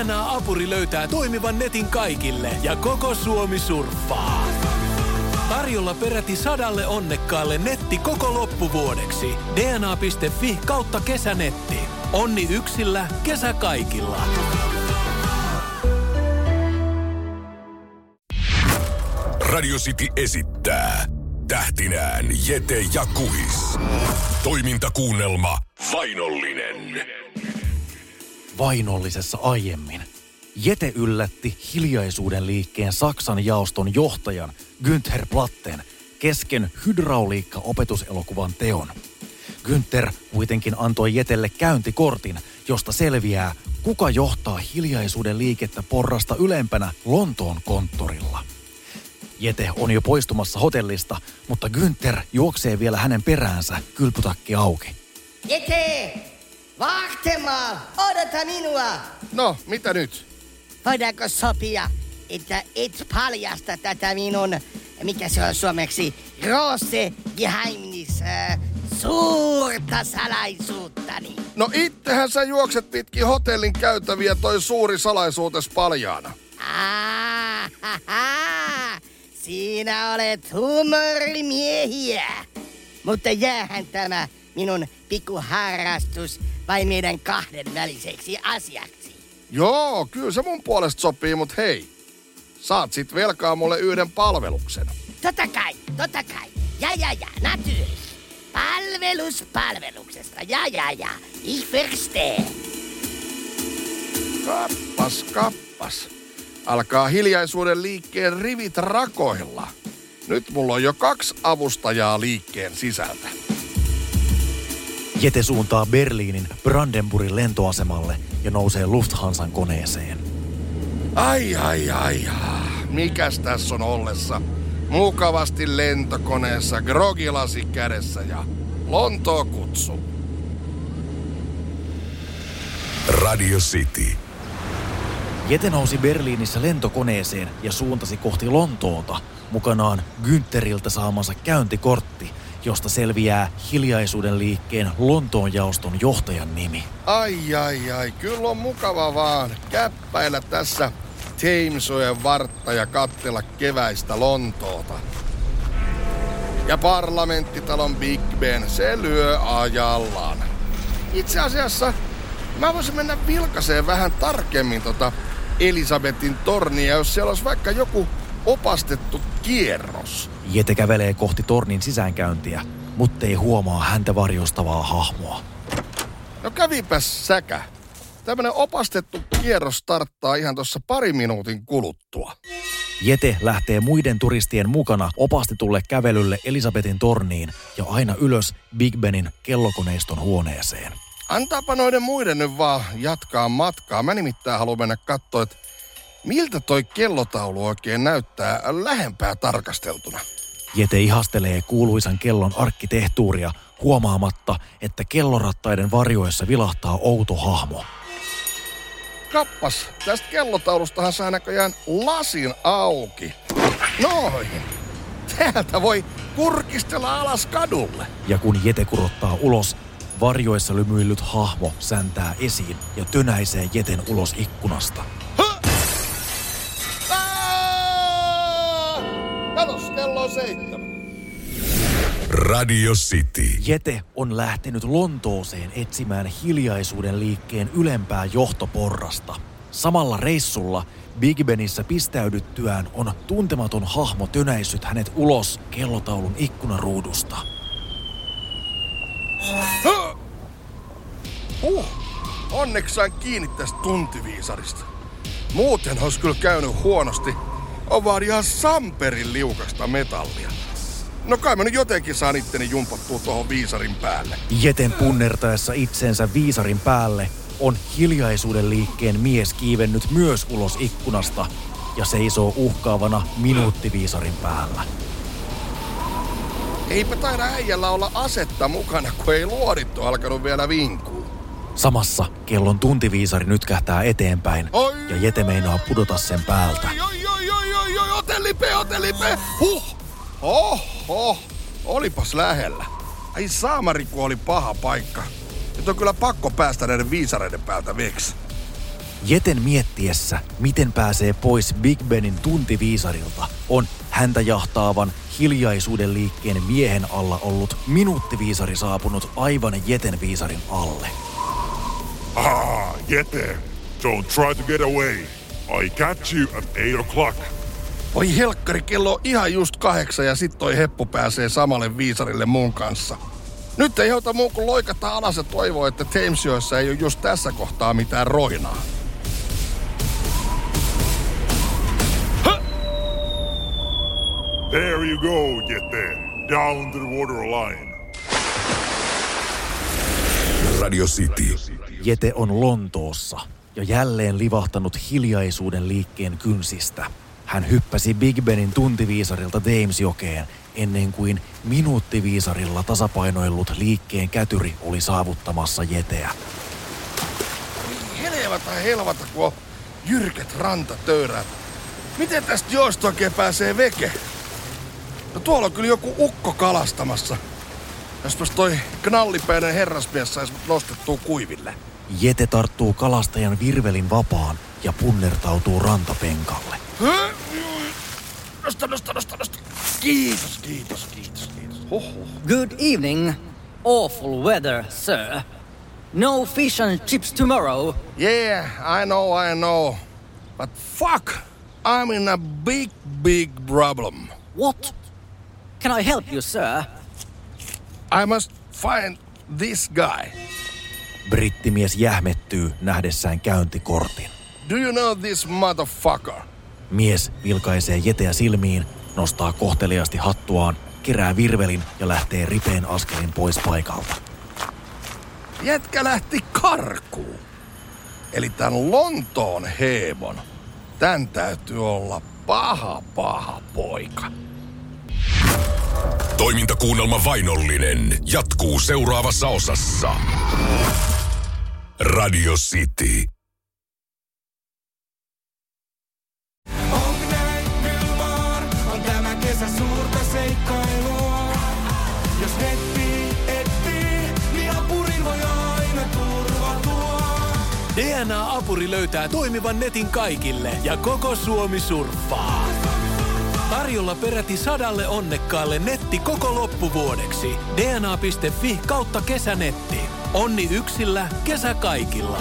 DNA-apuri löytää toimivan netin kaikille ja koko Suomi surffaa. Tarjolla peräti sadalle onnekkaalle netti koko loppuvuodeksi. dna.fi kautta kesänetti. Onni yksillä, kesä kaikilla. Radio City esittää tähtinään Jete ja Kuhis. Toimintakuunnelma Vainollinen. Vainollisessa aiemmin. Jete yllätti hiljaisuuden liikkeen Saksan jaoston johtajan Günther Platten kesken hydrauliikka-opetuselokuvan teon. Günther kuitenkin antoi Jetelle käyntikortin, josta selviää, kuka johtaa hiljaisuuden liikettä porrasta ylempänä Lontoon konttorilla. Jete on jo poistumassa hotellista, mutta Günther juoksee vielä hänen peräänsä kylpytakki auki. Jete! Vahtemalla! Odota minua! No, mitä nyt? Voidaanko sopia, että et paljasta tätä minun, mikä se on suomeksi, Rose Geheimnis, äh, suurta salaisuuttani. No ittehän sä juokset pitkin hotellin käytäviä toi suuri salaisuutes paljaana. Ah, Siinä olet humorimiehiä. Mutta jäähän tämä minun pikkuharrastus vain meidän kahden väliseksi asiaksi. Joo, kyllä se mun puolesta sopii, mut hei. Saat sit velkaa mulle yhden palveluksen. Totta kai, totta kai. Ja, ja, ja, natürlich. Palvelus palveluksesta. Ja, ja, ja. Ich verstehe. Kappas, kappas. Alkaa hiljaisuuden liikkeen rivit rakoilla. Nyt mulla on jo kaksi avustajaa liikkeen sisältä. Jete suuntaa Berliinin Brandenburgin lentoasemalle ja nousee Lufthansan koneeseen. Ai, ai, ai, mikäs tässä on ollessa? Mukavasti lentokoneessa, grogilasi kädessä ja Lontoa kutsu. Radio City. Jete nousi Berliinissä lentokoneeseen ja suuntasi kohti Lontoota, mukanaan Günteriltä saamansa käyntikortti, josta selviää hiljaisuuden liikkeen Lontoon jaoston johtajan nimi. Ai, ai, ai, kyllä on mukava vaan käppäillä tässä Thamesojen vartta ja kattella keväistä Lontoota. Ja parlamenttitalon Big Ben, se lyö ajallaan. Itse asiassa mä voisin mennä vilkaseen vähän tarkemmin tota Elisabetin tornia, jos siellä olisi vaikka joku opastettu kierros. Jete kävelee kohti tornin sisäänkäyntiä, mutta ei huomaa häntä varjostavaa hahmoa. No kävipäs säkä. Tämmönen opastettu kierros starttaa ihan tuossa pari minuutin kuluttua. Jete lähtee muiden turistien mukana opastetulle kävelylle Elisabetin torniin ja aina ylös Big Benin kellokoneiston huoneeseen. Antaapa noiden muiden nyt vaan jatkaa matkaa. Mä nimittäin haluan mennä katsoa, että miltä toi kellotaulu oikein näyttää lähempää tarkasteltuna. Jete ihastelee kuuluisan kellon arkkitehtuuria huomaamatta, että kellorattaiden varjoissa vilahtaa outo hahmo. Kappas, tästä kellotaulustahan saa näköjään lasin auki. Noin. Täältä voi kurkistella alas kadulle. Ja kun Jete kurottaa ulos, varjoissa lymyillyt hahmo säntää esiin ja tönäisee Jeten ulos ikkunasta. Katos, kello on seitsemän. Radio City. Jete on lähtenyt Lontooseen etsimään hiljaisuuden liikkeen ylempää johtoporrasta. Samalla reissulla Big Benissä pistäydyttyään on tuntematon hahmo tönäissyt hänet ulos kellotaulun ikkunaruudusta. Huh, onneksi sain kiinni tästä tuntiviisarista. Muuten olisi kyllä käynyt huonosti. On vaan ihan samperin liukasta metallia. No kai mä nyt jotenkin saan itteni jumpattua tuohon viisarin päälle. Jeten punnertaessa itsensä viisarin päälle on hiljaisuuden liikkeen mies kiivennyt myös ulos ikkunasta ja seisoo uhkaavana minuuttiviisarin päällä. Eipä taida äijällä olla asetta mukana, kun ei luodittu alkanut vielä vinkuu. Samassa kellon tuntiviisari nyt kähtää eteenpäin Oi, ja Jete meinaa pudota sen päältä. Oi, oi, oi, oi, oi, ote lipe, ote lipe. Huh. Oho, olipas lähellä. Ai saamari, kun oli paha paikka. Nyt on kyllä pakko päästä näiden viisareiden päältä veksi. Jeten miettiessä, miten pääsee pois Big Benin tuntiviisarilta, on häntä jahtaavan hiljaisuuden liikkeen miehen alla ollut minuuttiviisari saapunut aivan Jeten viisarin alle. Ah, Yete, don't try to get away. I catch you at 8 o'clock. Oi helkkari, kello on ihan just kahdeksan ja sit toi heppu pääsee samalle viisarille mun kanssa. Nyt ei ota muu kuin loikata alas ja toivoa, että Thamesjoessa ei ole just tässä kohtaa mitään roinaa. There you go, Yete. Down to the waterline. Radio City. Jete on Lontoossa ja jälleen livahtanut hiljaisuuden liikkeen kynsistä. Hän hyppäsi Big Benin tuntiviisarilta Thamesjokeen ennen kuin minuuttiviisarilla tasapainoillut liikkeen kätyri oli saavuttamassa Jeteä. Helvata helvata, kun on jyrkät rantatöyrät. Miten tästä joosta oikein pääsee veke? No tuolla on kyllä joku ukko kalastamassa. Jospas toi knallipäinen herrasmies saisi nostettua kuiville. Jete tarttuu kalastajan virvelin vapaan ja punnertautuu rantapenkalle. Nosta, nosta, nosta, nosta. Kiitos, kiitos, kiitos, kiitos. Hoho. Good evening. Awful weather, sir. No fish and chips tomorrow. Yeah, I know, I know. But fuck, I'm in a big, big problem. What? Can I help you, sir? I must find this guy. Brittimies jähmettyy nähdessään käyntikortin. Do you know this motherfucker? Mies vilkaisee Jeteä silmiin, nostaa kohteliaasti hattuaan, kerää virvelin ja lähtee ripeän askelin pois paikalta. Jätkä lähti karkuun. Eli tän Lontoon heemon. Tän täytyy olla paha, paha poika. Toimintakuunnelma Vainollinen jatkuu seuraavassa osassa. Radio City. on tämä kesä suurta seikkailua. Jos netti etsii, niin. DNA-apuri löytää toimivan netin kaikille ja koko Suomi surffaa. Tarjolla peräti sadalle onnekkaalle netti koko loppuvuodeksi. dna.fi kautta kesänetti. Onni yksillä, kesä kaikilla.